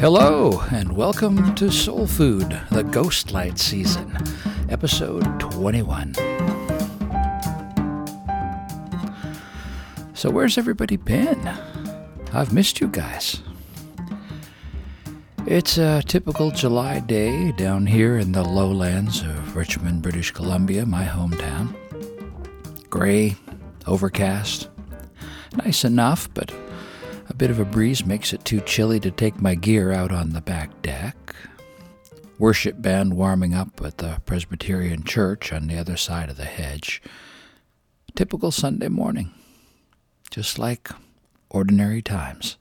Hello, and welcome to Soul Food, the Ghostlight season, episode 21. So, where's everybody been? I've missed you guys. It's a typical July day down here in the lowlands of Richmond, British Columbia, my hometown. Gray, overcast, nice enough, but a bit of a breeze makes it too chilly to take my gear out on the back deck. Worship band warming up at the Presbyterian Church on the other side of the hedge. Typical Sunday morning, just like ordinary times.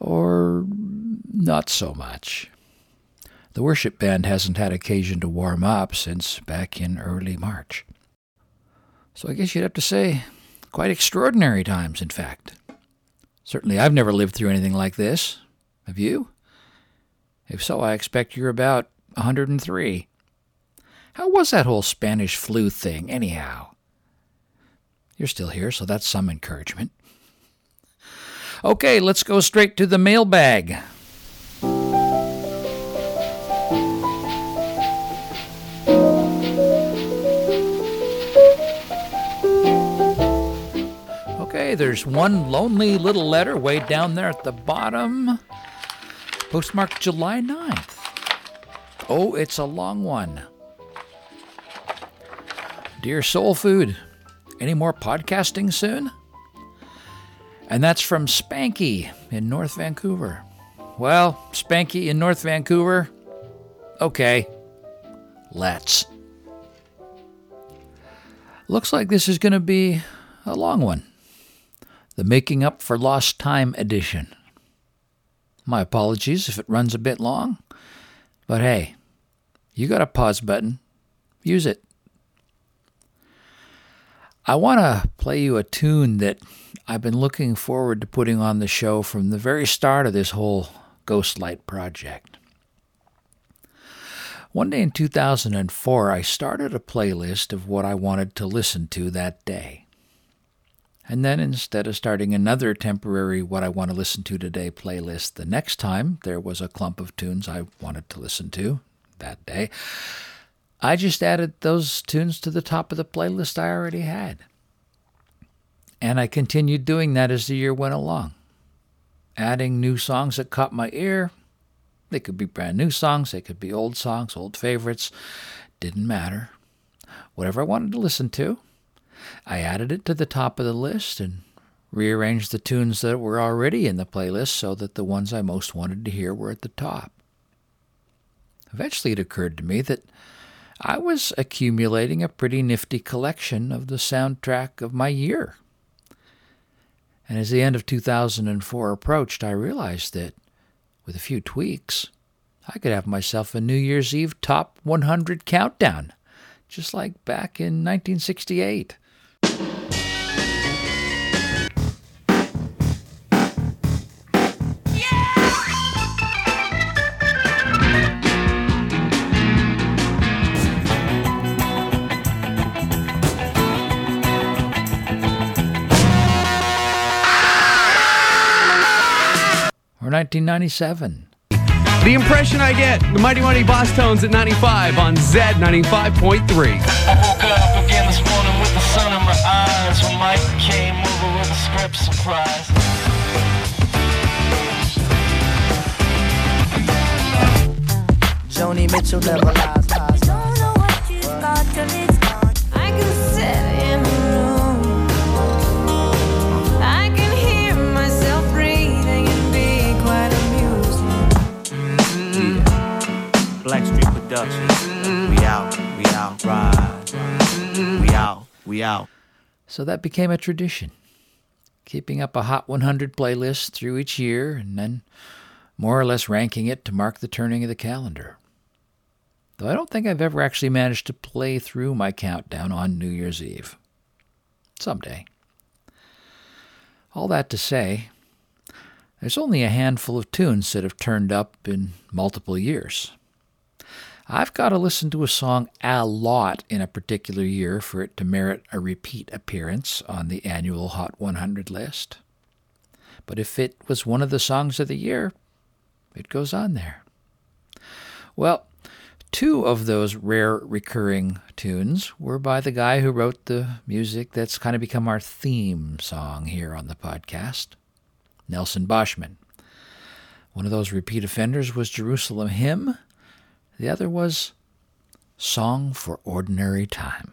Or not so much. The worship band hasn't had occasion to warm up since back in early March. So I guess you'd have to say quite extraordinary times, in fact. Certainly, I've never lived through anything like this. Have you? If so, I expect you're about 103. How was that whole Spanish flu thing, anyhow? You're still here, so that's some encouragement. Okay, let's go straight to the mailbag. Okay, there's one lonely little letter way down there at the bottom, postmarked July 9th. Oh, it's a long one. Dear Soul Food, any more podcasting soon? And that's from Spanky in North Vancouver. Well, Spanky in North Vancouver, okay, let's. Looks like this is going to be a long one the Making Up for Lost Time edition. My apologies if it runs a bit long, but hey, you got a pause button. Use it. I want to play you a tune that I've been looking forward to putting on the show from the very start of this whole Ghostlight project. One day in 2004, I started a playlist of what I wanted to listen to that day. And then instead of starting another temporary What I Want to Listen to Today playlist the next time there was a clump of tunes I wanted to listen to that day, I just added those tunes to the top of the playlist I already had. And I continued doing that as the year went along, adding new songs that caught my ear. They could be brand new songs, they could be old songs, old favorites. Didn't matter. Whatever I wanted to listen to, I added it to the top of the list and rearranged the tunes that were already in the playlist so that the ones I most wanted to hear were at the top. Eventually, it occurred to me that I was accumulating a pretty nifty collection of the soundtrack of my year. And as the end of 2004 approached, I realized that, with a few tweaks, I could have myself a New Year's Eve top 100 countdown, just like back in 1968. 1997. The impression I get, the Mighty Mighty Bosstones at 95 on Z 95.3. I woke up again this morning with the sun in my eyes when Mike came over with a script surprise. Joni Mitchell never lies. Don't know what you've got till it's gone. I can sit in Productions. We out, we out, ride. We out, we out. So that became a tradition. Keeping up a Hot 100 playlist through each year and then more or less ranking it to mark the turning of the calendar. Though I don't think I've ever actually managed to play through my countdown on New Year's Eve. Someday. All that to say, there's only a handful of tunes that have turned up in multiple years I've got to listen to a song a lot in a particular year for it to merit a repeat appearance on the annual Hot 100 list. But if it was one of the songs of the year, it goes on there. Well, two of those rare recurring tunes were by the guy who wrote the music that's kind of become our theme song here on the podcast, Nelson Boschman. One of those repeat offenders was Jerusalem Hymn. The other was Song for Ordinary Time.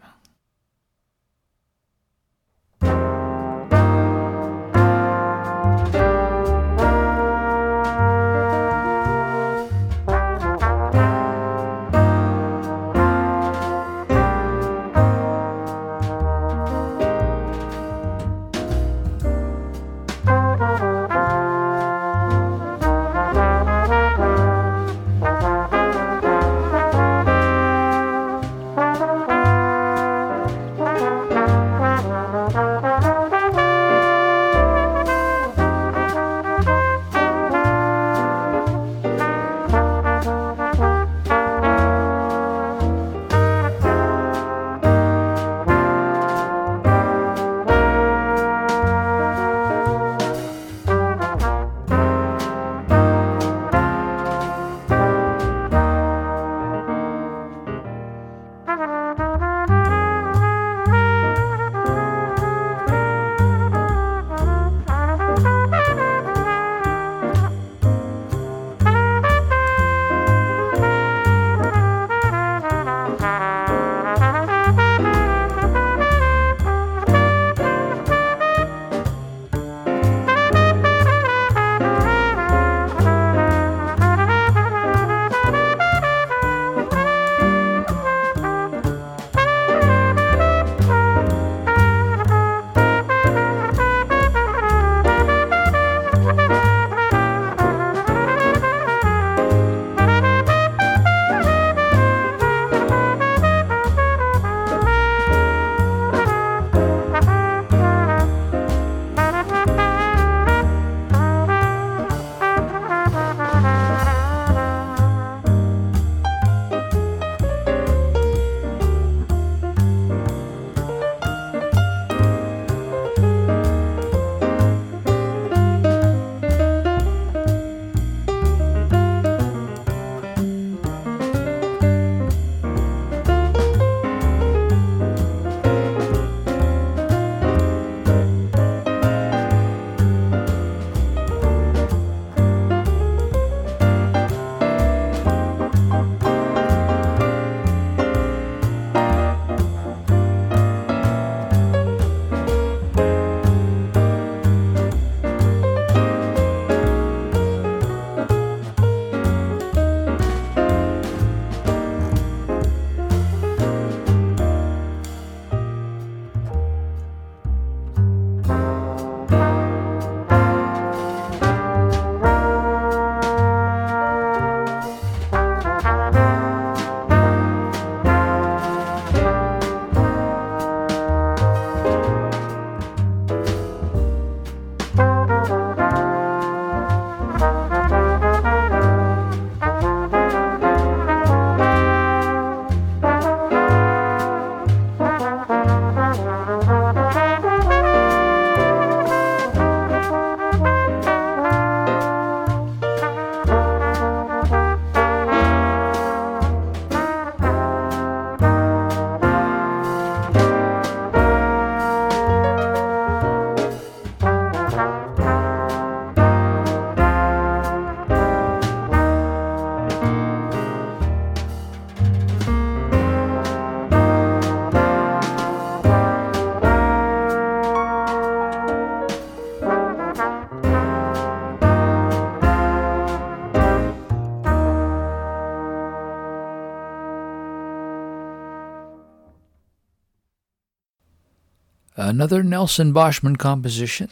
Another Nelson Boschman composition.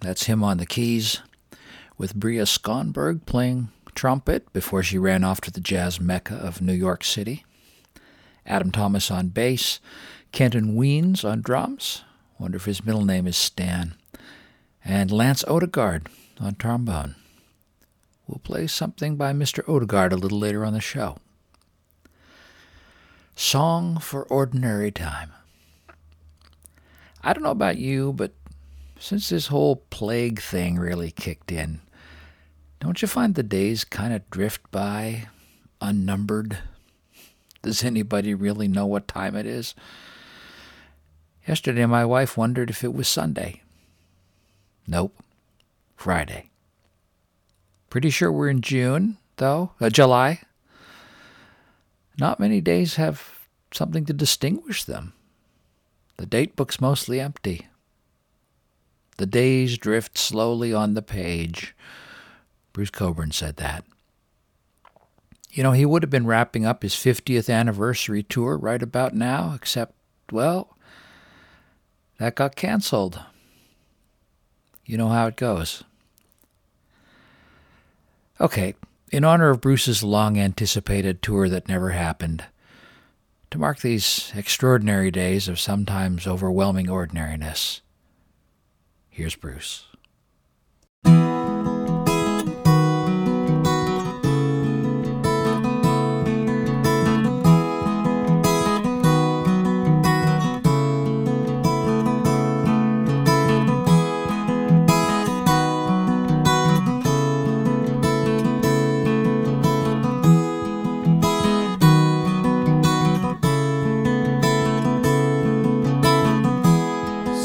That's him on the keys, with Bria Skonberg playing trumpet before she ran off to the jazz mecca of New York City. Adam Thomas on bass, Kenton Weens on drums. Wonder if his middle name is Stan. And Lance Odegaard on trombone. We'll play something by Mr. Odegaard a little later on the show. Song for Ordinary Time. I don't know about you, but since this whole plague thing really kicked in, don't you find the days kind of drift by, unnumbered? Does anybody really know what time it is? Yesterday, my wife wondered if it was Sunday. Nope, Friday. Pretty sure we're in June, though, uh, July. Not many days have something to distinguish them. The date book's mostly empty. The days drift slowly on the page. Bruce Cockburn said that. You know, he would have been wrapping up his 50th anniversary tour right about now, except, well, that got canceled. You know how it goes. Okay, in honor of Bruce's long anticipated tour that never happened, to mark these extraordinary days of sometimes overwhelming ordinariness, here's Bruce.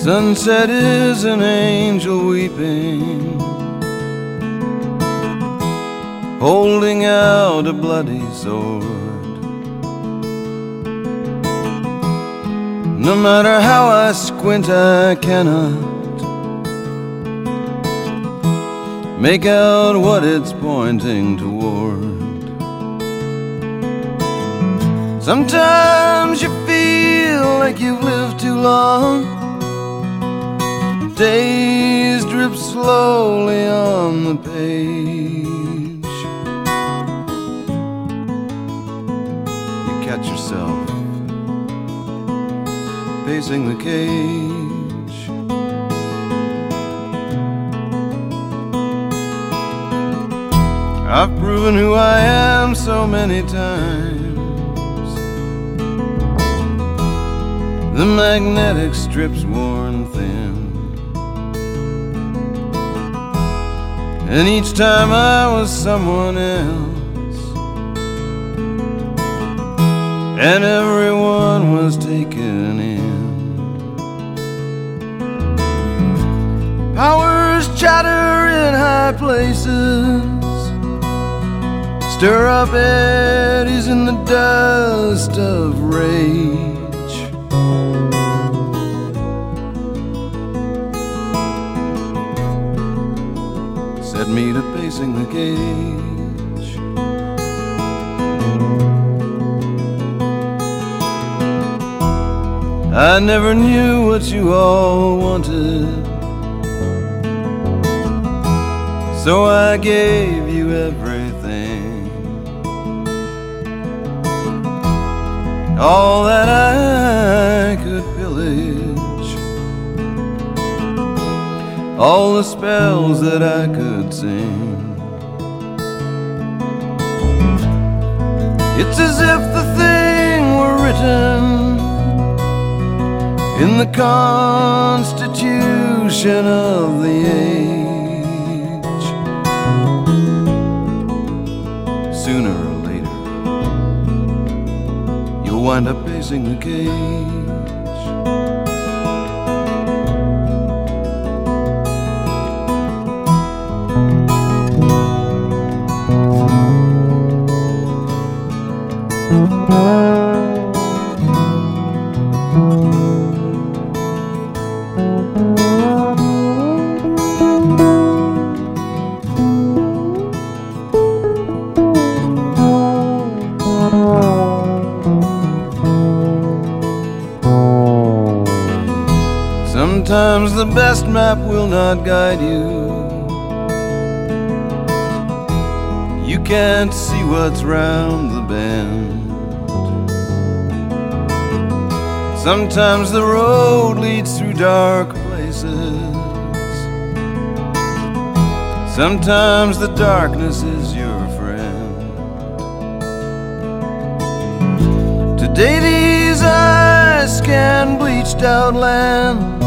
Sunset is an angel weeping, holding out a bloody sword. No matter how I squint, I cannot make out what it's pointing toward. Sometimes you feel like you've lived too long days drip slowly on the page. You catch yourself pacing the cage. I've proven who I am so many times. The magnetic strip's worn thin. And each time I was someone else, and everyone was taken in. Powers chatter in high places, stir up eddies in the dust of rage. Me to pacing the cage. I never knew what you all wanted, so I gave you everything. All that I could all the spells that I could sing. It's as if the thing were written in the constitution of the age. Sooner or later, you'll wind up pacing the cage. Will not guide you. You can't see what's round the bend. Sometimes the road leads through dark places. Sometimes the darkness is your friend. Today these eyes scan bleached out land,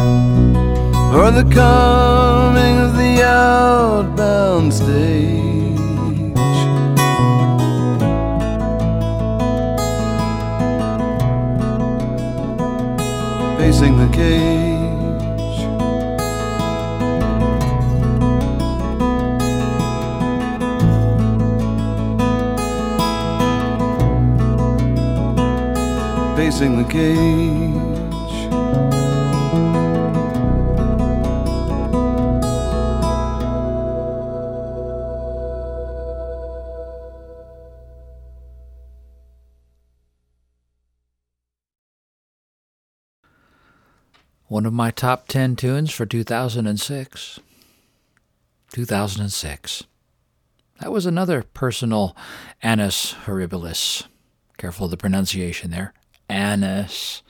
or the coming of the outbound stage. Facing the cage. Facing the cage. Top 10 tunes for 2006. 2006. That was another personal Annus Horribilis. Careful of the pronunciation there. Annus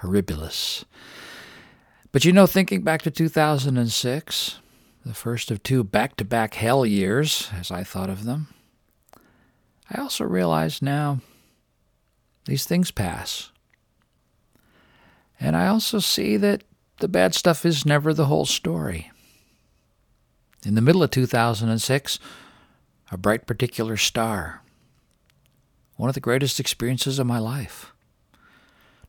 Horribilis. But you know, thinking back to 2006, the first of two back to back hell years, as I thought of them, I also realize now these things pass. And I also see that the bad stuff is never the whole story. In the middle of 2006, a bright particular star. One of the greatest experiences of my life.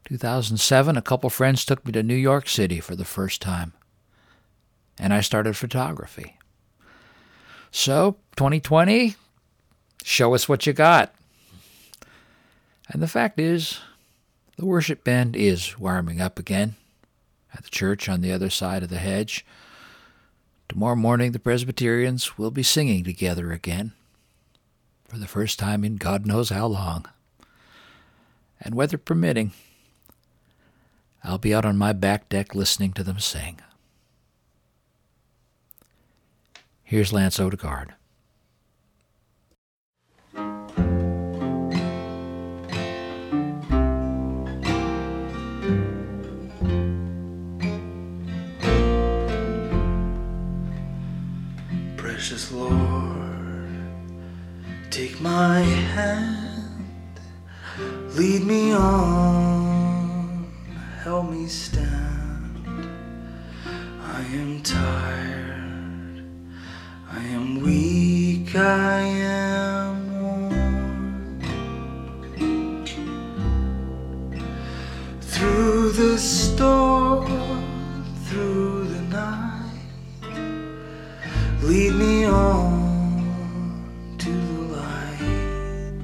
2007, a couple friends took me to New York City for the first time. And I started photography. So, 2020, show us what you got. And the fact is, the worship band is warming up again at the church on the other side of the hedge. Tomorrow morning, the Presbyterians will be singing together again for the first time in God knows how long. And weather permitting, I'll be out on my back deck listening to them sing. Here's Lance Odegaard. Precious Lord, take my hand, lead me on, help me stand. I am tired, I am weak, I am worn. Through the storm, me on to the light.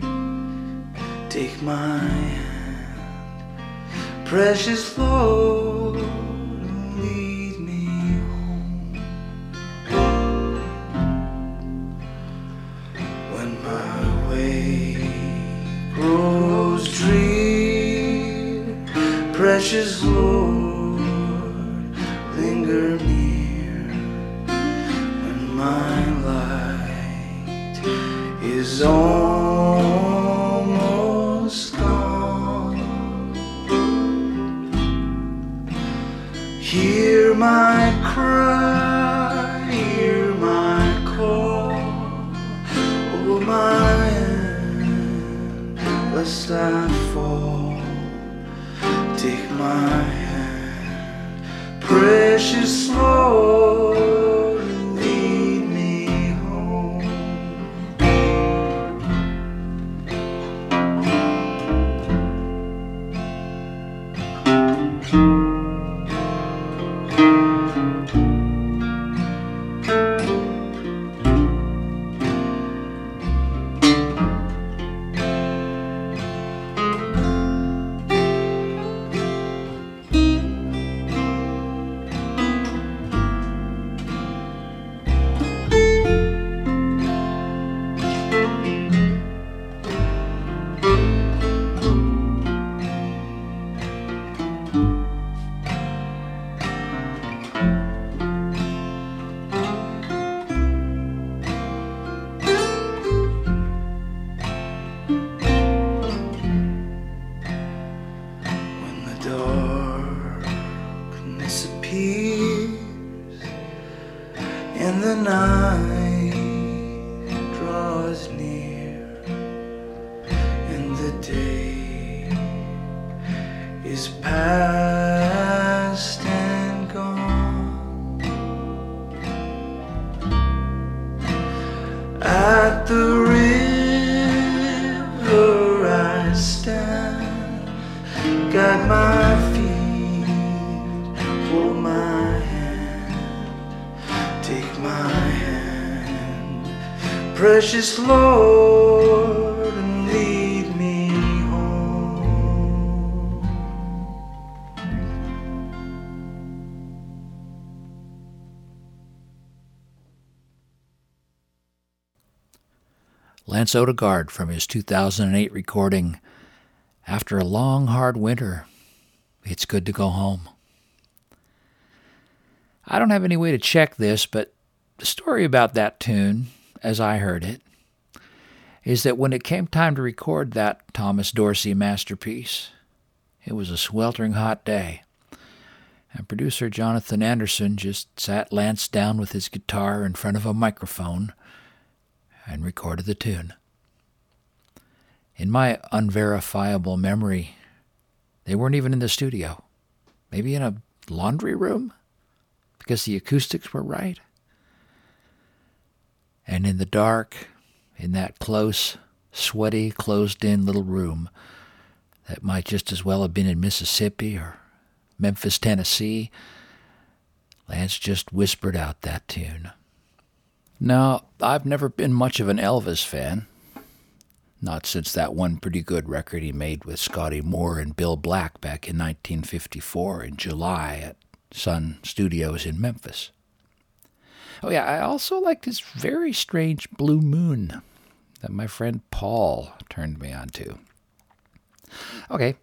Take my hand, precious Lord, precious Lord, and lead me home. Lance Odegaard from his 2008 recording, After a Long Hard Winter, It's Good to Go Home. I don't have any way to check this, but the story about that tune, as I heard it, is that when it came time to record that Thomas Dorsey masterpiece, it was a sweltering hot day. And producer Jonathan Anderson just sat Lance down with his guitar in front of a microphone and recorded the tune. In my unverifiable memory, they weren't even in the studio. Maybe in a laundry room? Because the acoustics were right. And in the dark, in that close, sweaty, closed in little room that might just as well have been in Mississippi or Memphis, Tennessee, Lance just whispered out that tune. Now, I've never been much of an Elvis fan. Not since that one pretty good record he made with Scotty Moore and Bill Black back in 1954 in July at Sun Studios in Memphis. Oh, yeah, I also liked his very strange Blue Moon that my friend Paul turned me on to. Okay,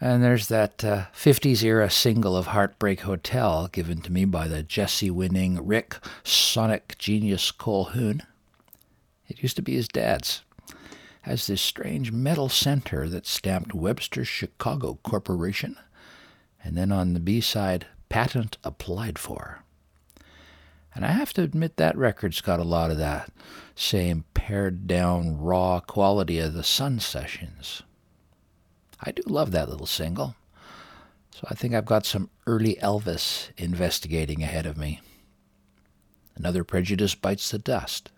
and there's that uh, 50s era single of Heartbreak Hotel given to me by the Jessie winning Rick Sonic Genius Colhoun. It used to be his dad's. Has this strange metal center that's stamped Webster Chicago Corporation, and then on the B side, patent applied for. And I have to admit that record's got a lot of that same pared down raw quality of the Sun sessions. I do love that little single. So I think I've got some early Elvis investigating ahead of me. Another prejudice bites the dust.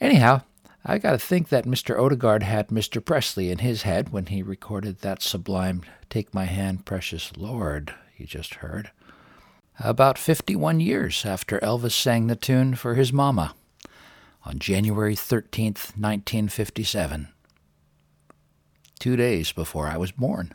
Anyhow, I got to think that Mr. Odegaard had Mr. Presley in his head when he recorded that sublime Take My Hand, Precious Lord you just heard. About 51 years after Elvis sang the tune for his mama on January 13th, 1957 two days before I was born.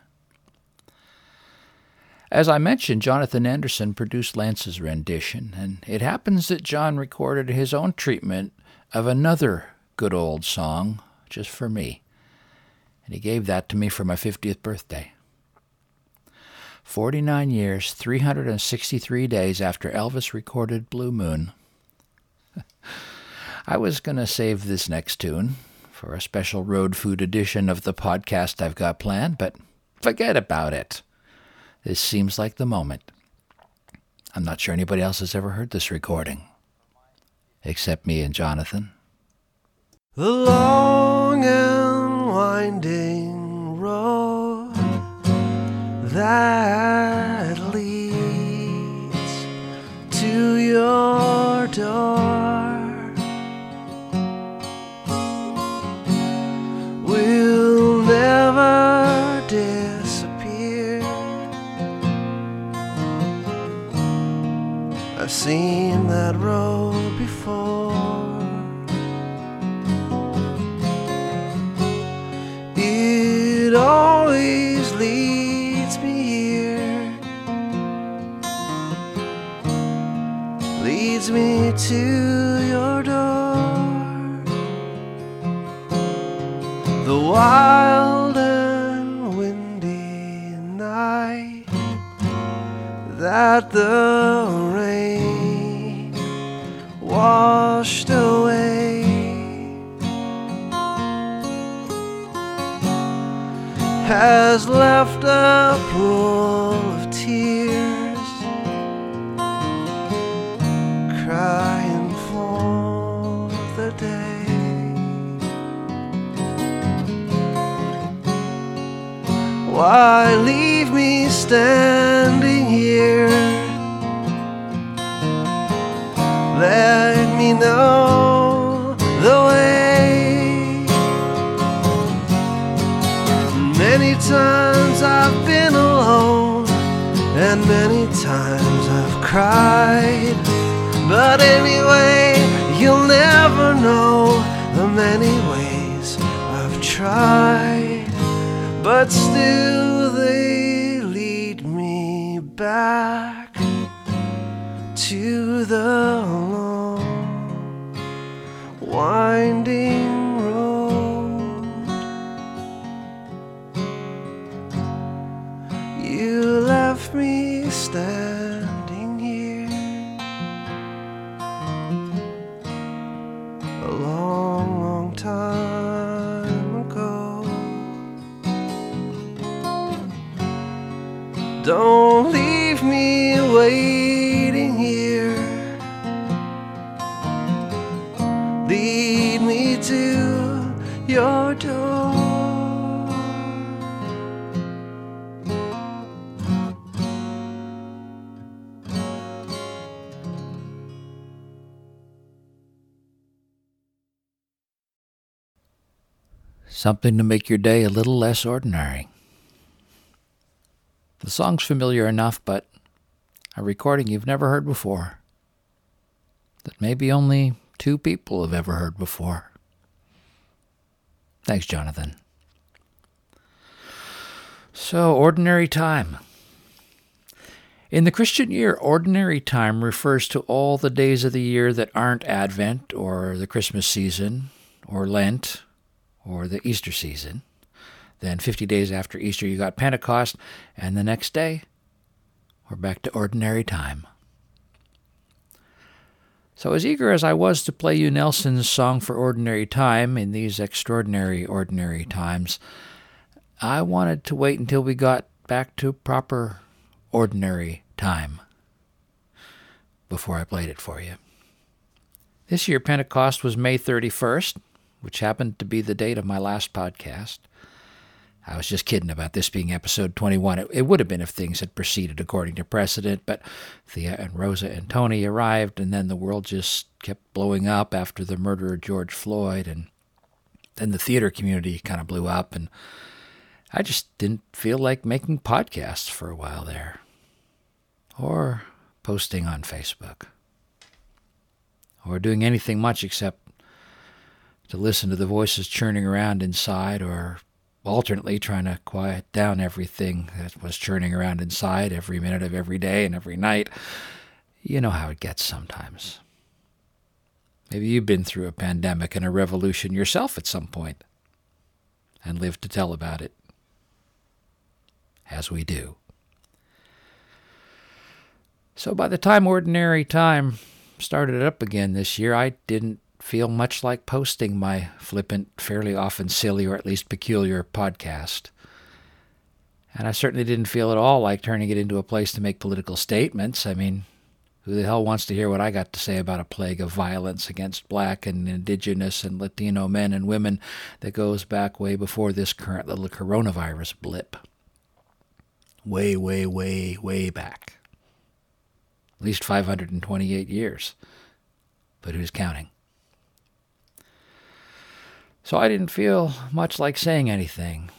As I mentioned, Jonathan Anderson produced Lance's rendition, and it happens that John recorded his own treatment of another good old song just for me, and he gave that to me for my 50th birthday. 49 years, 363 days after Elvis recorded Blue Moon. I was going to save this next tune for a special road food edition of the podcast I've got planned, but forget about it. This seems like the moment. I'm not sure anybody else has ever heard this recording, except me and Jonathan. The long and winding road that leads to your door Something to make your day a little less ordinary. The song's familiar enough, but a recording you've never heard before. That maybe only two people have ever heard before. Thanks, Jonathan. So, ordinary time. In the Christian year, ordinary time refers to all the days of the year that aren't Advent or the Christmas season or Lent or the Easter season. Then 50 days after Easter, you got Pentecost, and the next day, we're back to ordinary time. So, as eager as I was to play you Nelson's Song for Ordinary Time in these extraordinary, ordinary times, I wanted to wait until we got back to proper, ordinary time before I played it for you. This year, Pentecost was May 31st, which happened to be the date of my last podcast. I was just kidding about this being episode 21. It, it, would have been if things had proceeded according to precedent, but Thea and Rosa and Tony arrived, and then the world just kept blowing up after the murder of George Floyd, and then the theater community kind of blew up, and I just didn't feel like making podcasts for a while there, or posting on Facebook, or doing anything much except to listen to the voices churning around inside, or alternately trying to quiet down everything that was churning around inside every minute of every day and every night. You know how it gets sometimes. Maybe you've been through a pandemic and a revolution yourself at some point and lived to tell about it. As we do. So by the time ordinary time started up again this year, I didn't feel much like posting my flippant, fairly often silly, or at least peculiar podcast. And I certainly didn't feel at all like turning it into a place to make political statements. I mean, who the hell wants to hear what I got to say about a plague of violence against black and indigenous and Latino men and women that goes back way before this current little coronavirus blip? Way, way, way, way back. At least 528 years. But who's counting? So I didn't feel much like saying anything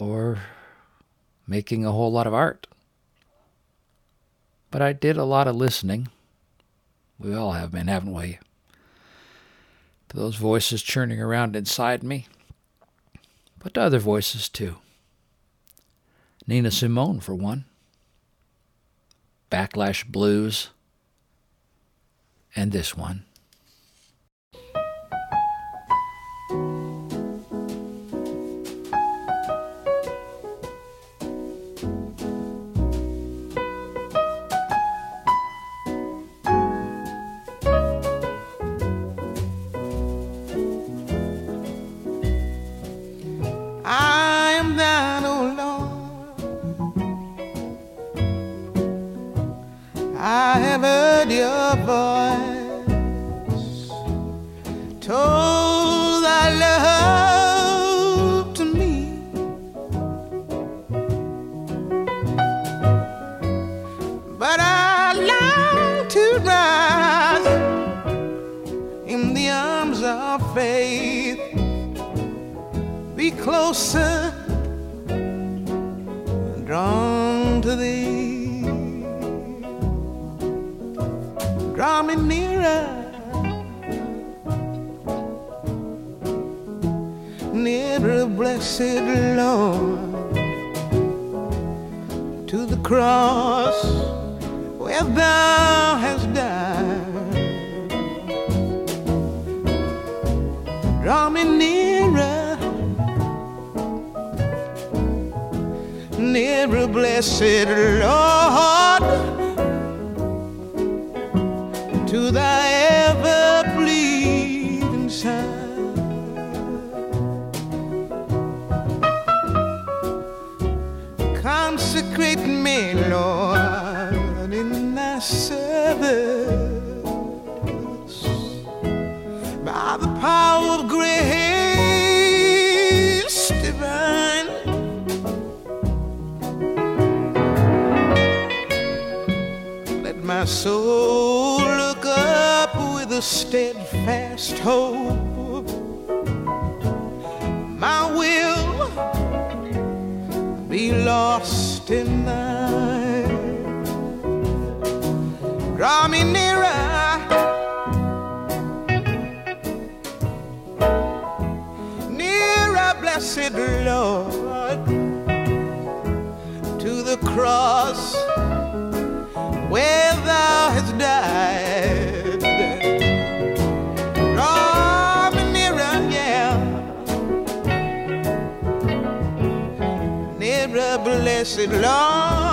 or making a whole lot of art. But I did a lot of listening. We all have been, haven't we? To those voices churning around inside me, but to other voices too. Nina Simone, for one. Backlash Blues. And this one. her voice told thy love to me. But I long to rise in the arms of faith, be closer. Blessed Lord, to the cross where thou hast died. Draw me nearer, nearer, blessed Lord, to thy steadfast hope. My will be lost in thine. Draw me nearer. nearer, blessed Lord, to the cross where thou hast died. Blessed Lord,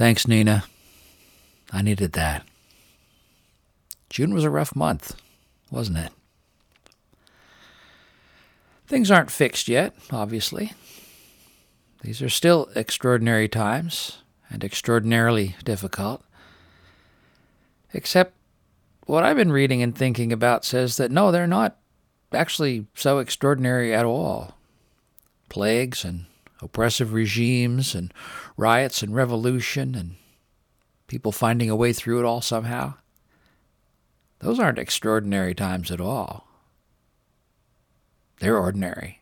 Thanks, Nina. I needed that. June was a rough month, wasn't it? Things aren't fixed yet, obviously. These are still extraordinary times and extraordinarily difficult. Except what I've been reading and thinking about says that no, they're not actually so extraordinary at all. Plagues and oppressive regimes and riots and revolution and people finding a way through it all somehow. Those aren't extraordinary times at all. They're ordinary.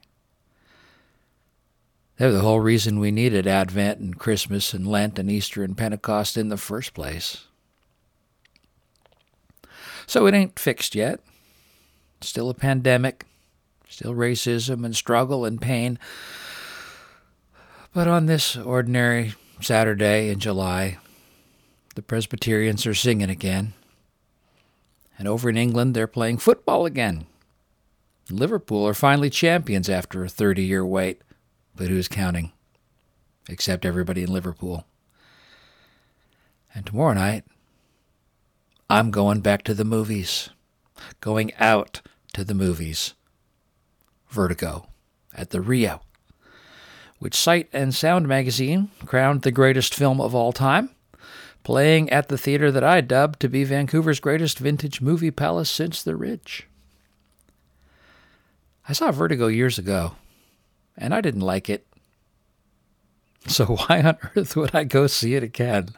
They're the whole reason we needed Advent and Christmas and Lent and Easter and Pentecost in the first place. So it ain't fixed yet. Still a pandemic, still racism and struggle and pain. But on this ordinary Saturday in July, the Presbyterians are singing again. And over in England, they're playing football again. Liverpool are finally champions after a 30 year wait. But who's counting? Except everybody in Liverpool. And tomorrow night, I'm going back to the movies. Going out to the movies. Vertigo at the Rio, which Sight and Sound magazine crowned the greatest film of all time, playing at the theater that I dubbed to be Vancouver's greatest vintage movie palace since the Ridge. I saw Vertigo years ago, and I didn't like it. So why on earth would I go see it again?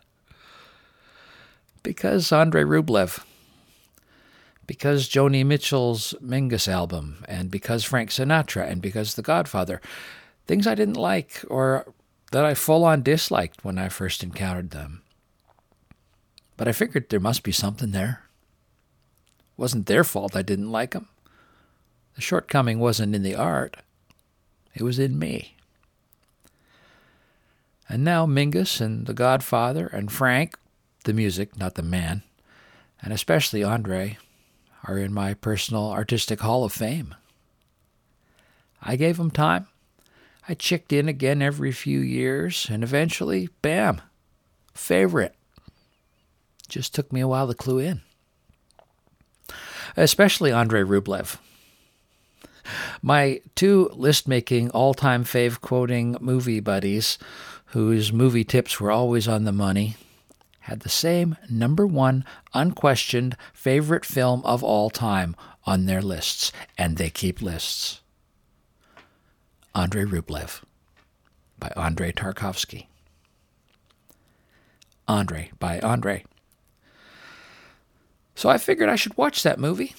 Because Andrei Rublev. Because Joni Mitchell's Mingus album, and because Frank Sinatra, and because The Godfather. Things I didn't like or that I full on disliked when I first encountered them. But I figured there must be something there. It wasn't their fault I didn't like them. The shortcoming wasn't in the art, it was in me. And now Mingus and The Godfather and Frank, the music, not the man, and especially Andre, are in my personal artistic hall of fame. I gave them time. I checked in again every few years, and eventually, bam, favorite. Just took me a while to clue in. Especially Andrei Rublev. My two list making, all time fave quoting movie buddies, whose movie tips were always on the money, had the same number one unquestioned favorite film of all time on their lists, and they keep lists. Andrei Rublev by Andrei Tarkovsky. Andre by Andre. So I figured I should watch that movie.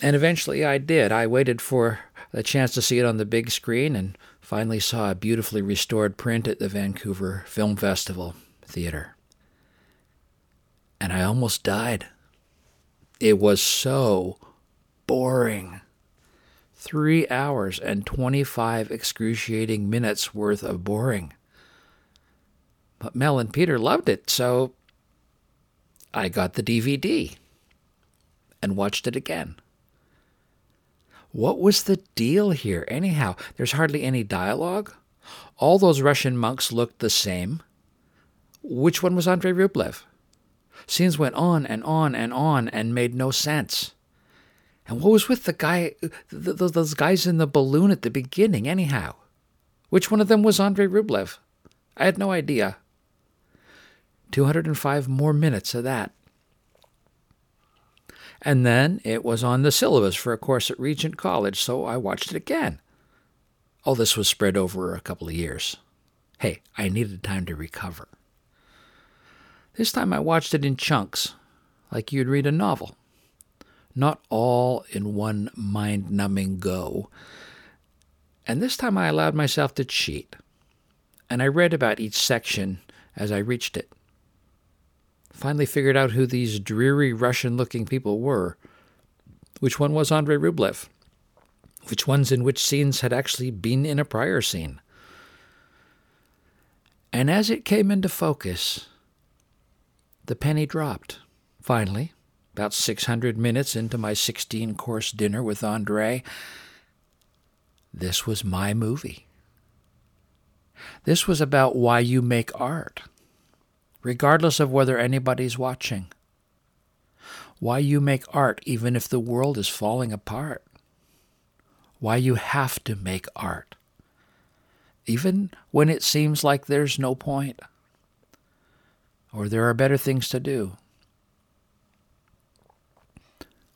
And eventually I did. I waited for the chance to see it on the big screen and finally saw a beautifully restored print at the Vancouver Film Festival Theater. And I almost died. It was so boring. Three hours and 25 excruciating minutes worth of boring. But Mel and Peter loved it, so I got the DVD and watched it again. What was the deal here, anyhow? There's hardly any dialogue. All those Russian monks looked the same. Which one was Andrei Rublev? Scenes went on and on and on and made no sense. And what was with the guy, those guys in the balloon at the beginning, anyhow? Which one of them was Andrei Rublev? I had no idea. 205 more minutes of that. And then it was on the syllabus for a course at Regent College, so I watched it again. All this was spread over a couple of years. Hey, I needed time to recover. This time I watched it in chunks, like you'd read a novel not all in one mind numbing go. And this time I allowed myself to cheat, and I read about each section as I reached it. Finally figured out who these dreary Russian looking people were. Which one was Andrei Rublev? Which ones in which scenes had actually been in a prior scene? And as it came into focus, the penny dropped, finally, about 600 minutes into my 16 course dinner with Andre, this was my movie. This was about why you make art, regardless of whether anybody's watching. Why you make art even if the world is falling apart. Why you have to make art, even when it seems like there's no point, or there are better things to do.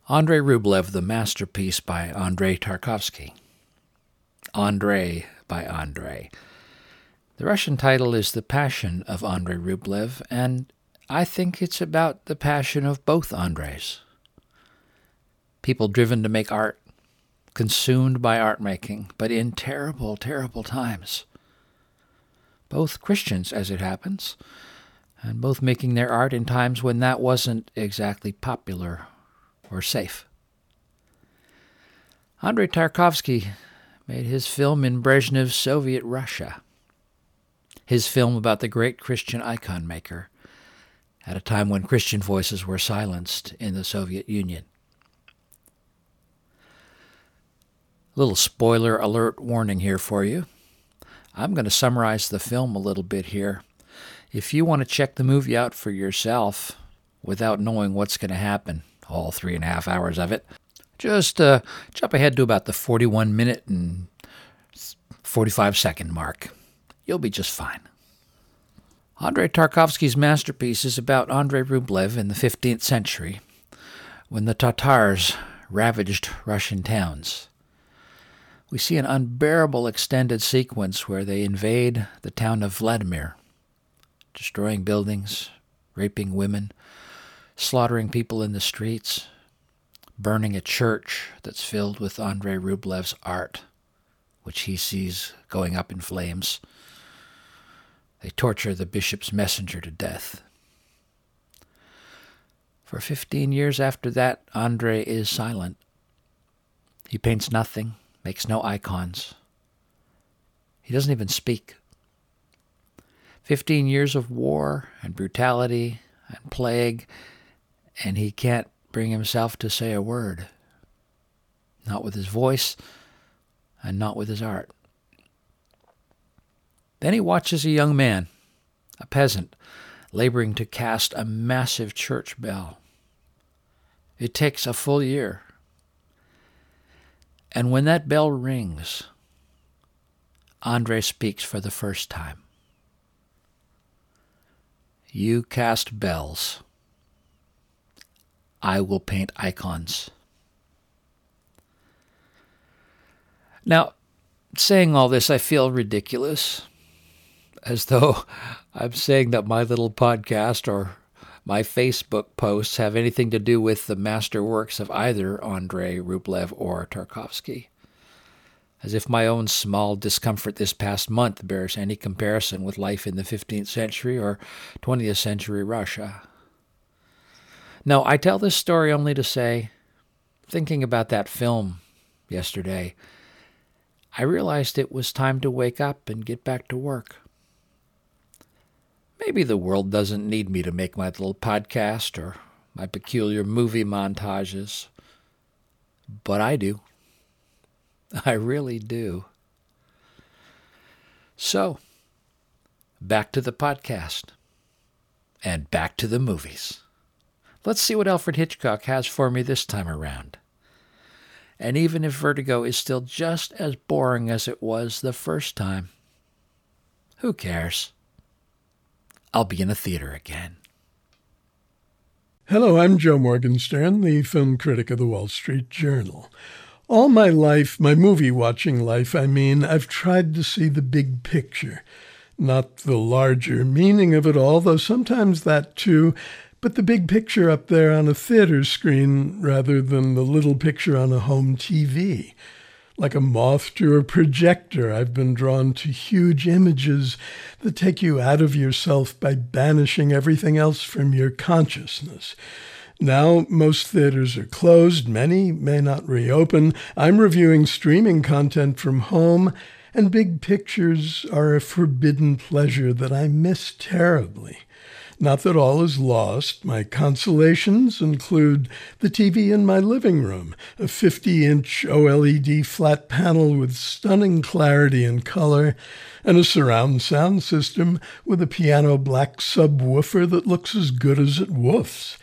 Andrei Rublev, The Masterpiece by Andrei Tarkovsky. Andrei by Andrei. The Russian title is The Passion of Andrei Rublev, and I think it's about the passion of both Andreis. People driven to make art, consumed by art making, but in terrible, terrible times. Both Christians, as it happens, and both making their art in times when that wasn't exactly popular or safe. Andrei Tarkovsky made his film in Brezhnev's Soviet Russia, his film about the great Christian icon maker at a time when Christian voices were silenced in the Soviet Union. Little spoiler alert warning here for you. I'm going to summarize the film a little bit here. If you want to check the movie out for yourself, without knowing what's going to happen, all three and a half hours of it. Just uh, jump ahead to about the 41 minute and 45 second mark. You'll be just fine. Andrei Tarkovsky's masterpiece is about Andrei Rublev in the 15th century, when the Tatars ravaged Russian towns. We see an unbearable extended sequence where they invade the town of Vladimir, destroying buildings, raping women, slaughtering people in the streets, burning a church that's filled with Andrei Rublev's art, which he sees going up in flames. They torture the bishop's messenger to death. For 15 years after that, Andre is silent. He paints nothing, makes no icons. He doesn't even speak. 15 years of war and brutality and plague, and he can't bring himself to say a word. Not with his voice and not with his art. Then he watches a young man, a peasant, laboring to cast a massive church bell. It takes a full year. And when that bell rings, Andre speaks for the first time. You cast bells. I will paint icons. Now, saying all this, I feel ridiculous, as though I'm saying that my little podcast or my Facebook posts have anything to do with the masterworks of either Andrei Rublev or Tarkovsky. As if my own small discomfort this past month bears any comparison with life in the 15th century or 20th century Russia. No, I tell this story only to say, thinking about that film yesterday, I realized it was time to wake up and get back to work. Maybe the world doesn't need me to make my little podcast or my peculiar movie montages, but I do. I really do. So, back to the podcast and back to the movies. Let's see what Alfred Hitchcock has for me this time around. And even if Vertigo is still just as boring as it was the first time, who cares? I'll be in a theater again. Hello, I'm Joe Morgenstern, the film critic of the Wall Street Journal. All my life, my movie watching life, I mean, I've tried to see the big picture, not the larger meaning of it all, though sometimes that too, but the big picture up there on a theater screen rather than the little picture on a home TV. Like a moth to a projector, I've been drawn to huge images that take you out of yourself by banishing everything else from your consciousness. Now, most theaters are closed, many may not reopen. I'm reviewing streaming content from home, and big pictures are a forbidden pleasure that I miss terribly. Not that all is lost. My consolations include the TV in my living room, a 50 inch OLED flat panel with stunning clarity and color, and a surround sound system with a piano black subwoofer that looks as good as it woofs.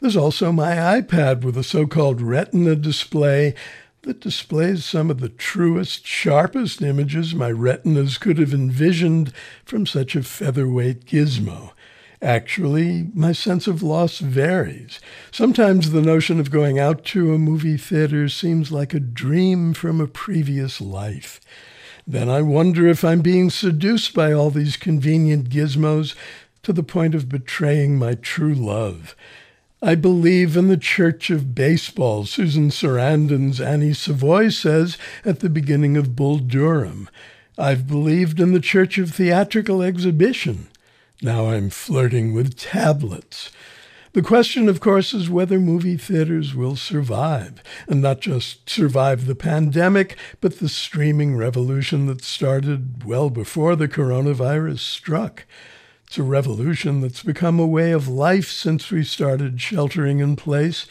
There's also my iPad with a so called retina display that displays some of the truest, sharpest images my retinas could have envisioned from such a featherweight gizmo. Actually, my sense of loss varies. Sometimes the notion of going out to a movie theater seems like a dream from a previous life. Then I wonder if I'm being seduced by all these convenient gizmos to the point of betraying my true love. I believe in the church of baseball, Susan Sarandon's Annie Savoy says at the beginning of Bull Durham. I've believed in the church of theatrical exhibition. Now I'm flirting with tablets. The question, of course, is whether movie theaters will survive, and not just survive the pandemic, but the streaming revolution that started well before the coronavirus struck. It's a revolution that's become a way of life since we started sheltering in place.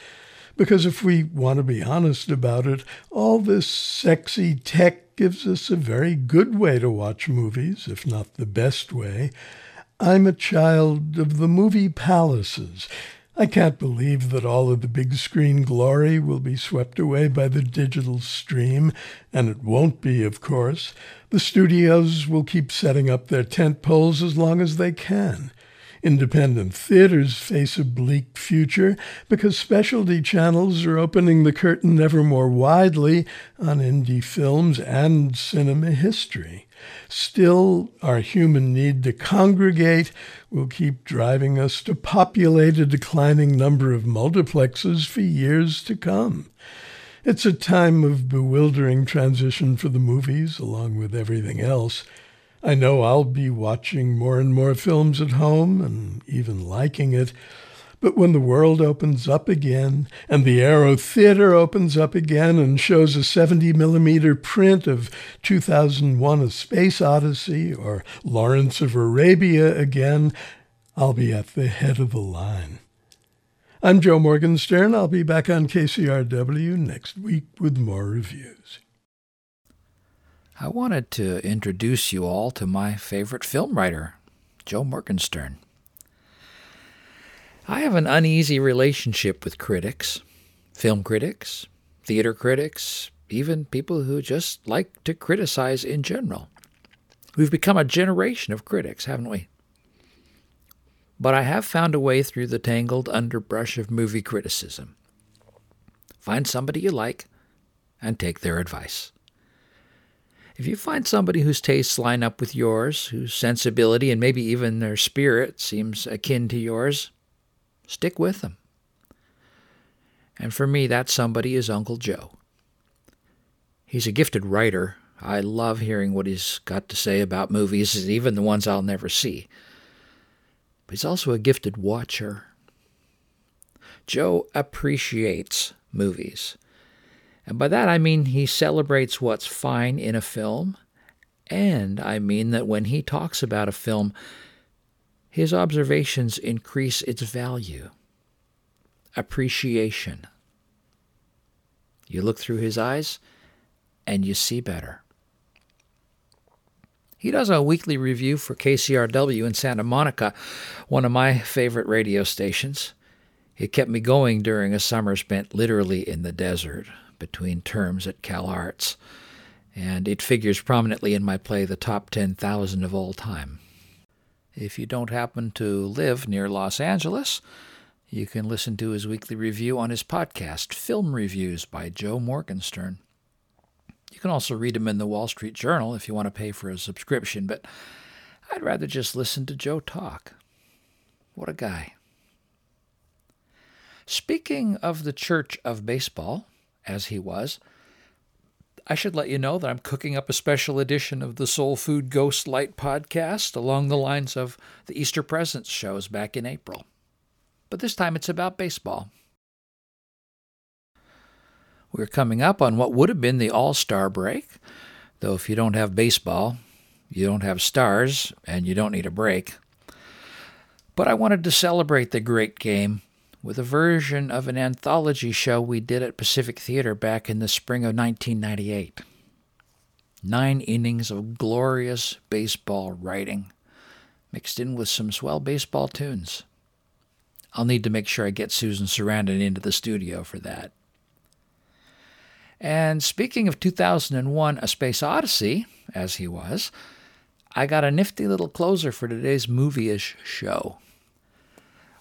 Because if we want to be honest about it, all this sexy tech gives us a very good way to watch movies, if not the best way. I'm a child of the movie palaces. I can't believe that all of the big screen glory will be swept away by the digital stream, and it won't be, of course. The studios will keep setting up their tent poles as long as they can. Independent theaters face a bleak future because specialty channels are opening the curtain ever more widely on indie films and cinema history. Still, our human need to congregate will keep driving us to populate a declining number of multiplexes for years to come. It's a time of bewildering transition for the movies, along with everything else. I know I'll be watching more and more films at home and even liking it. But when the world opens up again and the Aero Theater opens up again and shows a 70 millimeter print of 2001 A Space Odyssey or Lawrence of Arabia again, I'll be at the head of the line. I'm Joe Morgenstern. I'll be back on KCRW next week with more reviews. I wanted to introduce you all to my favorite film writer, Joe Morgenstern. I have an uneasy relationship with critics, film critics, theater critics, even people who just like to criticize in general. We've become a generation of critics, haven't we? But I have found a way through the tangled underbrush of movie criticism. Find somebody you like and take their advice. If you find somebody whose tastes line up with yours, whose sensibility and maybe even their spirit seems akin to yours, stick with them. And for me, that somebody is Uncle Joe. He's a gifted writer. I love hearing what he's got to say about movies, even the ones I'll never see. But he's also a gifted watcher. Joe appreciates movies. And by that I mean he celebrates what's fine in a film, and I mean that when he talks about a film, his observations increase its value. Appreciation. You look through his eyes and you see better. He does a weekly review for KCRW in Santa Monica, one of my favorite radio stations. It kept me going during a summer spent literally in the desert, between terms at Cal Arts, and it figures prominently in my play The Top 10,000 of All Time. If you don't happen to live near Los Angeles, you can listen to his weekly review on his podcast, Film Reviews by Joe Morgenstern. You can also read him in the Wall Street Journal if you want to pay for a subscription, but I'd rather just listen to Joe talk. What a guy. Speaking of the Church of Baseball, as he was. I should let you know that I'm cooking up a special edition of the Soul Food Ghost Light podcast along the lines of the Easter Presents shows back in April. But this time it's about baseball. We're coming up on what would have been the All Star break, though if you don't have baseball, you don't have stars, and you don't need a break. But I wanted to celebrate the great game with a version of an anthology show we did at Pacific Theater back in the spring of 1998. Nine innings of glorious baseball writing, mixed in with some swell baseball tunes. I'll need to make sure I get Susan Sarandon into the studio for that. And speaking of 2001 A Space Odyssey, as he was, I got a nifty little closer for today's movie ish show.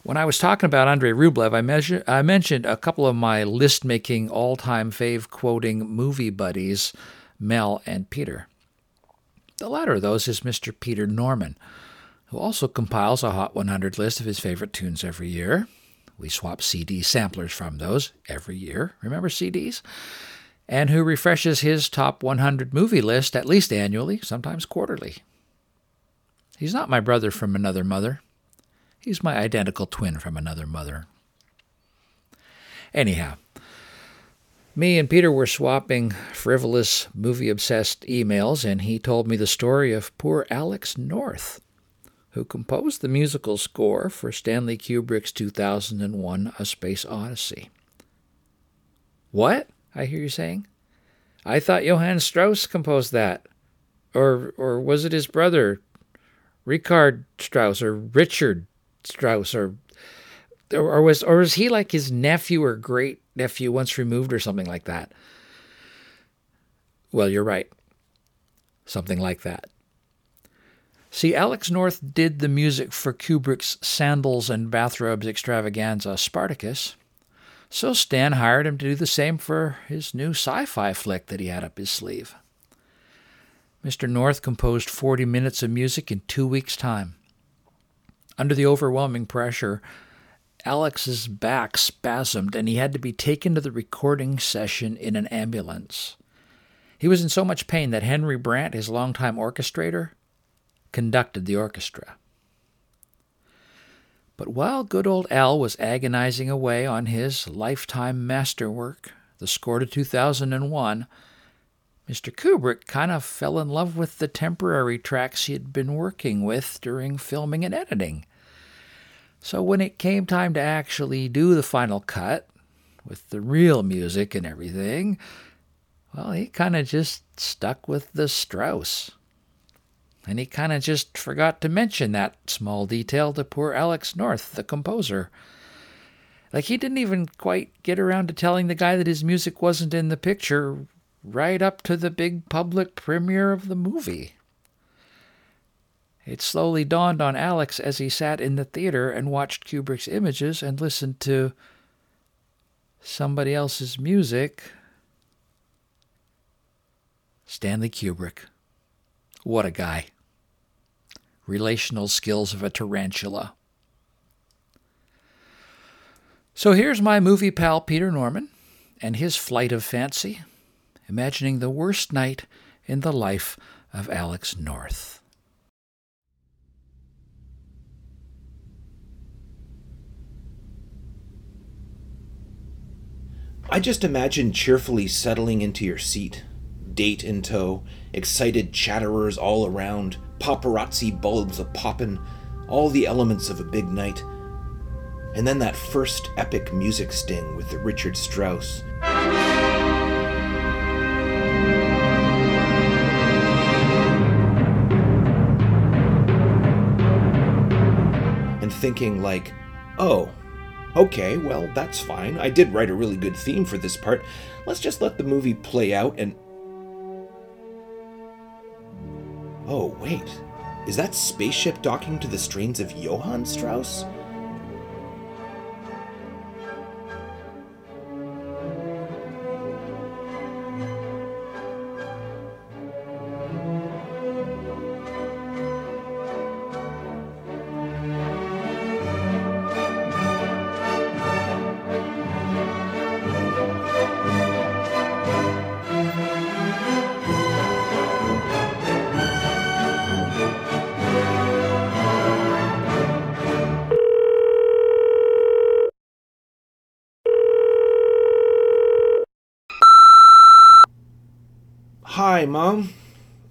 When I was talking about Andrei Rublev, I, measure, I mentioned a couple of my list making all time fave quoting movie buddies, Mel and Peter. The latter of those is Mr. Peter Norman, who also compiles a Hot 100 list of his favorite tunes every year. We swap CD samplers from those every year. Remember CDs? And who refreshes his top 100 movie list at least annually, sometimes quarterly. He's not my brother from another mother. He's my identical twin from another mother. Anyhow, me and Peter were swapping frivolous, movie obsessed emails, and he told me the story of poor Alex North, who composed the musical score for Stanley Kubrick's 2001 A Space Odyssey. What? I hear you saying. I thought Johann Strauss composed that. Or, or was it his brother, Richard Strauss, or Richard Strauss or or was or was he like his nephew or great nephew once removed or something like that? Well, you're right. Something like that. See, Alex North did the music for Kubrick's Sandals and Bathrobes extravaganza Spartacus, so Stan hired him to do the same for his new sci fi flick that he had up his sleeve. Mr. North composed 40 minutes of music in two weeks' time. Under the overwhelming pressure, Alex's back spasmed and he had to be taken to the recording session in an ambulance. He was in so much pain that Henry Brant, his longtime orchestrator, conducted the orchestra. But while good old Al was agonizing away on his lifetime masterwork, the score to 2001, Mr. Kubrick kind of fell in love with the temporary tracks he had been working with during filming and editing. So when it came time to actually do the final cut, with the real music and everything, well, he kind of just stuck with the Strauss. And he kind of just forgot to mention that small detail to poor Alex North, the composer. Like, he didn't even quite get around to telling the guy that his music wasn't in the picture right up to the big public premiere of the movie. It slowly dawned on Alex as he sat in the theater and watched Kubrick's images and listened to somebody else's music. Stanley Kubrick. What a guy. Relational skills of a tarantula. So here's my movie pal Peter Norman and his flight of fancy imagining the worst night in the life of Alex North. I just imagine cheerfully settling into your seat, date in tow, excited chatterers all around, paparazzi bulbs a poppin', all the elements of a big night. And then that first epic music sting with the Richard Strauss. And thinking, like, oh, okay, well, that's fine. I did write a really good theme for this part. Let's just let the movie play out and. Oh, wait. Is that spaceship docking to the strains of Johann Strauss?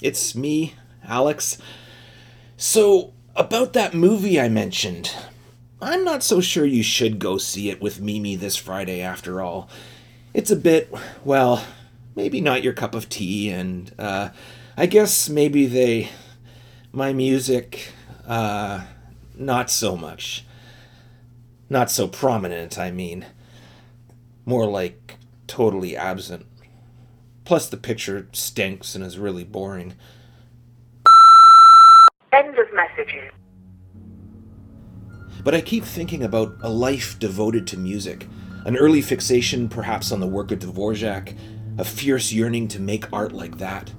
It's me, Alex. So, about that movie I mentioned, I'm not so sure you should go see it with Mimi this Friday after all. It's a bit, well, maybe not your cup of tea, and, uh, I guess maybe they. My music, uh, not so much. Not so prominent, I mean. More like totally absent. Plus, the picture stinks and is really boring. End of messages. But I keep thinking about a life devoted to music, an early fixation perhaps on the work of Dvorak, a fierce yearning to make art like that,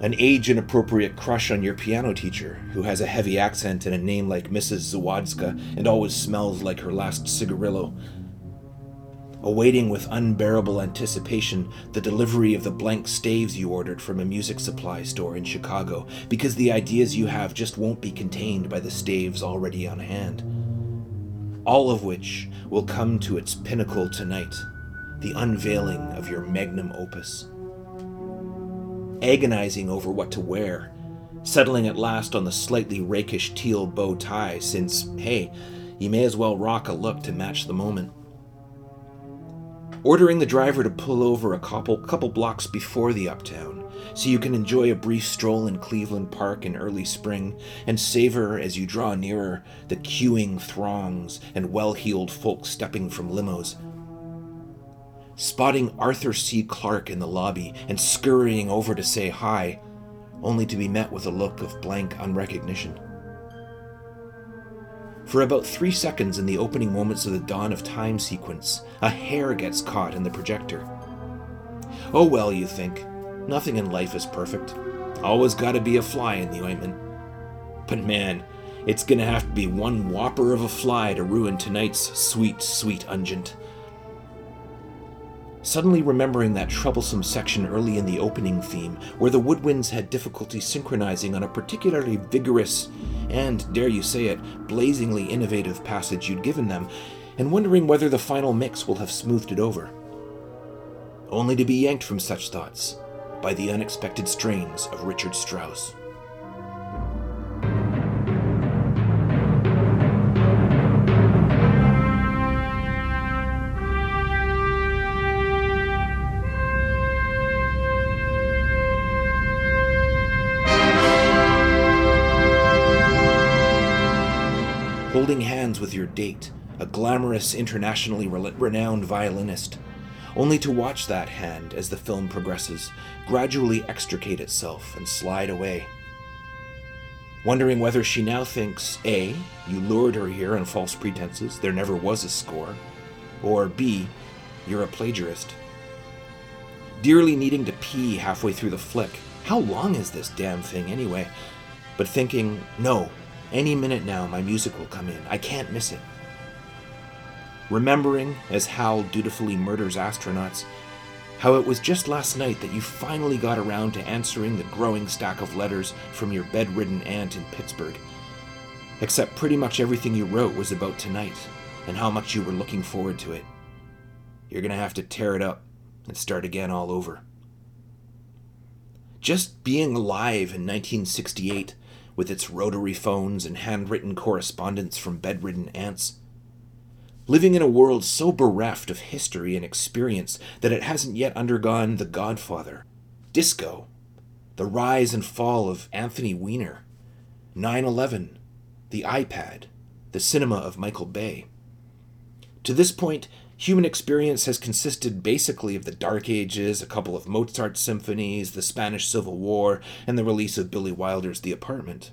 an age inappropriate crush on your piano teacher who has a heavy accent and a name like Mrs. Zawadzka and always smells like her last cigarillo awaiting with unbearable anticipation the delivery of the blank staves you ordered from a music supply store in Chicago, because the ideas you have just won't be contained by the staves already on hand. All of which will come to its pinnacle tonight the unveiling of your magnum opus. Agonizing over what to wear, settling at last on the slightly rakish teal bow tie, since, hey, you may as well rock a look to match the moment ordering the driver to pull over a couple, couple blocks before the uptown so you can enjoy a brief stroll in Cleveland Park in early spring and savor as you draw nearer the queuing throngs and well heeled folk stepping from limos. Spotting Arthur C. Clarke in the lobby and scurrying over to say hi, only to be met with a look of blank unrecognition. For about three seconds in the opening moments of the Dawn of Time sequence, a hair gets caught in the projector. Oh well, you think. Nothing in life is perfect. Always gotta be a fly in the ointment. But man, it's gonna have to be one whopper of a fly to ruin tonight's sweet, sweet ungent. Suddenly remembering that troublesome section early in the opening theme, where the woodwinds had difficulty synchronizing on a particularly vigorous and, dare you say it, blazingly innovative passage you'd given them, and wondering whether the final mix will have smoothed it over. Only to be yanked from such thoughts by the unexpected strains of Richard Strauss. Glamorous, internationally renowned violinist, only to watch that hand, as the film progresses, gradually extricate itself and slide away. Wondering whether she now thinks A, you lured her here on false pretenses, there never was a score, or B, you're a plagiarist. Dearly needing to pee halfway through the flick, how long is this damn thing anyway? But thinking, no, any minute now, my music will come in. I can't miss it. Remembering, as Hal dutifully murders astronauts, how it was just last night that you finally got around to answering the growing stack of letters from your bedridden aunt in Pittsburgh. Except pretty much everything you wrote was about tonight and how much you were looking forward to it. You're going to have to tear it up and start again all over. Just being alive in 1968 with its rotary phones and handwritten correspondence from bedridden aunts. Living in a world so bereft of history and experience that it hasn't yet undergone The Godfather, disco, the rise and fall of Anthony Weiner, 9 11, the iPad, the cinema of Michael Bay. To this point, human experience has consisted basically of the Dark Ages, a couple of Mozart symphonies, the Spanish Civil War, and the release of Billy Wilder's The Apartment.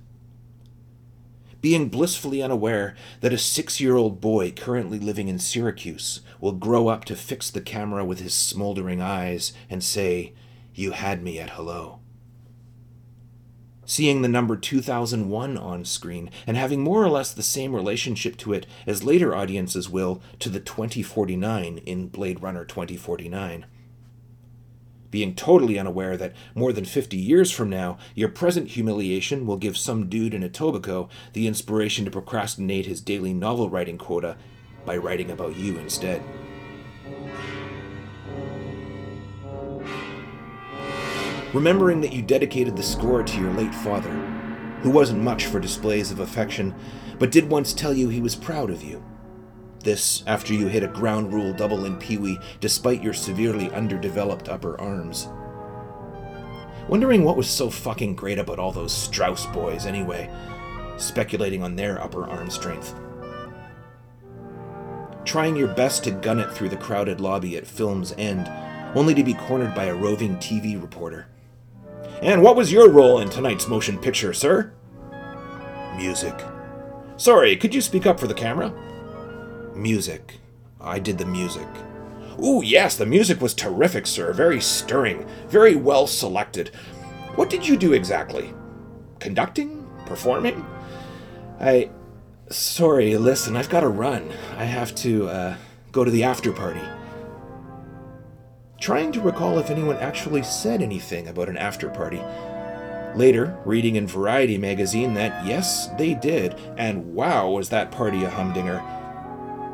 Being blissfully unaware that a six year old boy currently living in Syracuse will grow up to fix the camera with his smoldering eyes and say, You had me at hello seeing the number 2001 on screen and having more or less the same relationship to it as later audiences will to the 2049 in Blade Runner 2049. Being totally unaware that more than 50 years from now, your present humiliation will give some dude in Etobicoke the inspiration to procrastinate his daily novel writing quota by writing about you instead. remembering that you dedicated the score to your late father, who wasn't much for displays of affection, but did once tell you he was proud of you. This after you hit a ground rule double in Pee Wee despite your severely underdeveloped upper arms. Wondering what was so fucking great about all those Strauss boys anyway, speculating on their upper arm strength. Trying your best to gun it through the crowded lobby at film's end, only to be cornered by a roving TV reporter. And what was your role in tonight's motion picture, sir? Music. Sorry, could you speak up for the camera? Music. I did the music. Ooh, yes, the music was terrific, sir. Very stirring. Very well selected. What did you do exactly? Conducting? Performing? I. Sorry, listen, I've got to run. I have to, uh, go to the after party trying to recall if anyone actually said anything about an after party. Later, reading in Variety magazine that yes, they did, and wow, was that party a humdinger.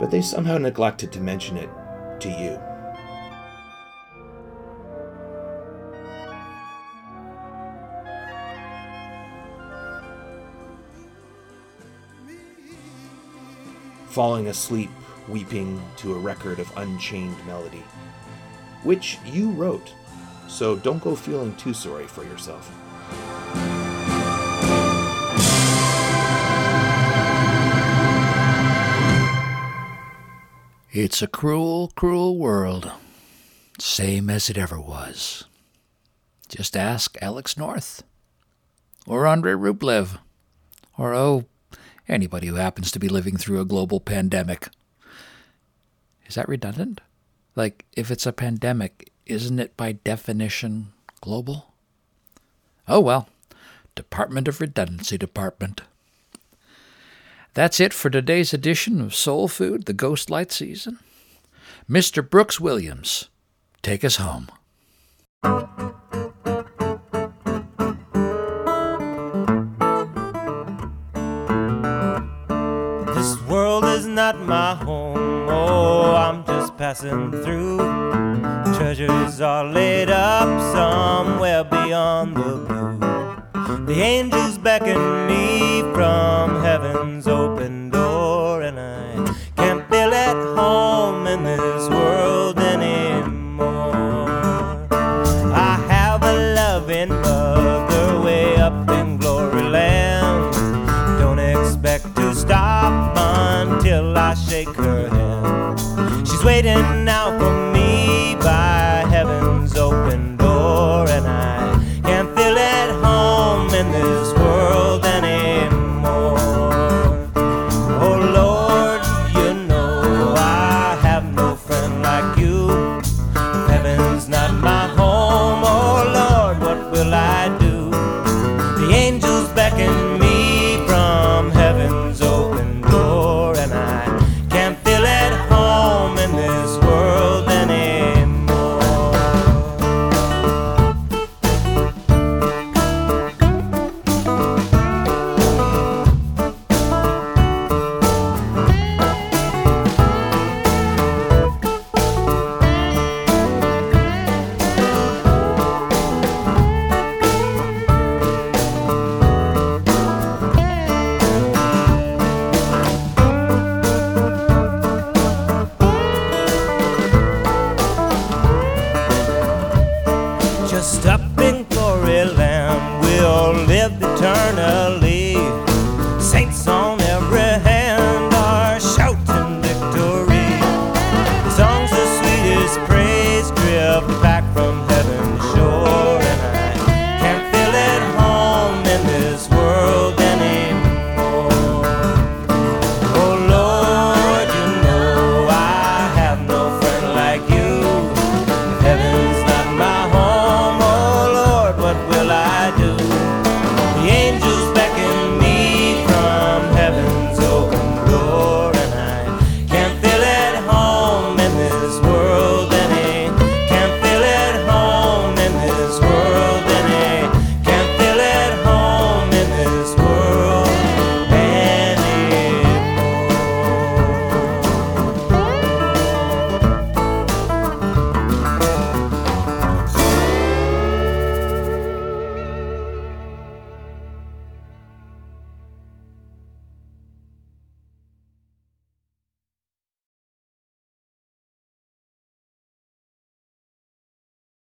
But they somehow neglected to mention it to you. Falling asleep weeping to a record of unchained melody, which you wrote, so don't go feeling too sorry for yourself. It's a cruel, cruel world, same as it ever was. Just ask Alex North, or Andrei Rublev, or oh, anybody who happens to be living through a global pandemic. Is that redundant? Like, if it's a pandemic, isn't it by definition global? Oh well, Department of Redundancy Department. That's it for today's edition of Soul Food, the Ghostlight season. Mr. Brooks Williams, take us home. This world is not my home, oh, I'm just passing through. Treasures are laid up somewhere beyond the blue. The angels beckon me from heaven's open door, and I can't feel at home in this world anymore. I have a loving mother way up in glory land. Don't expect to stop until I shake her hand. She's waiting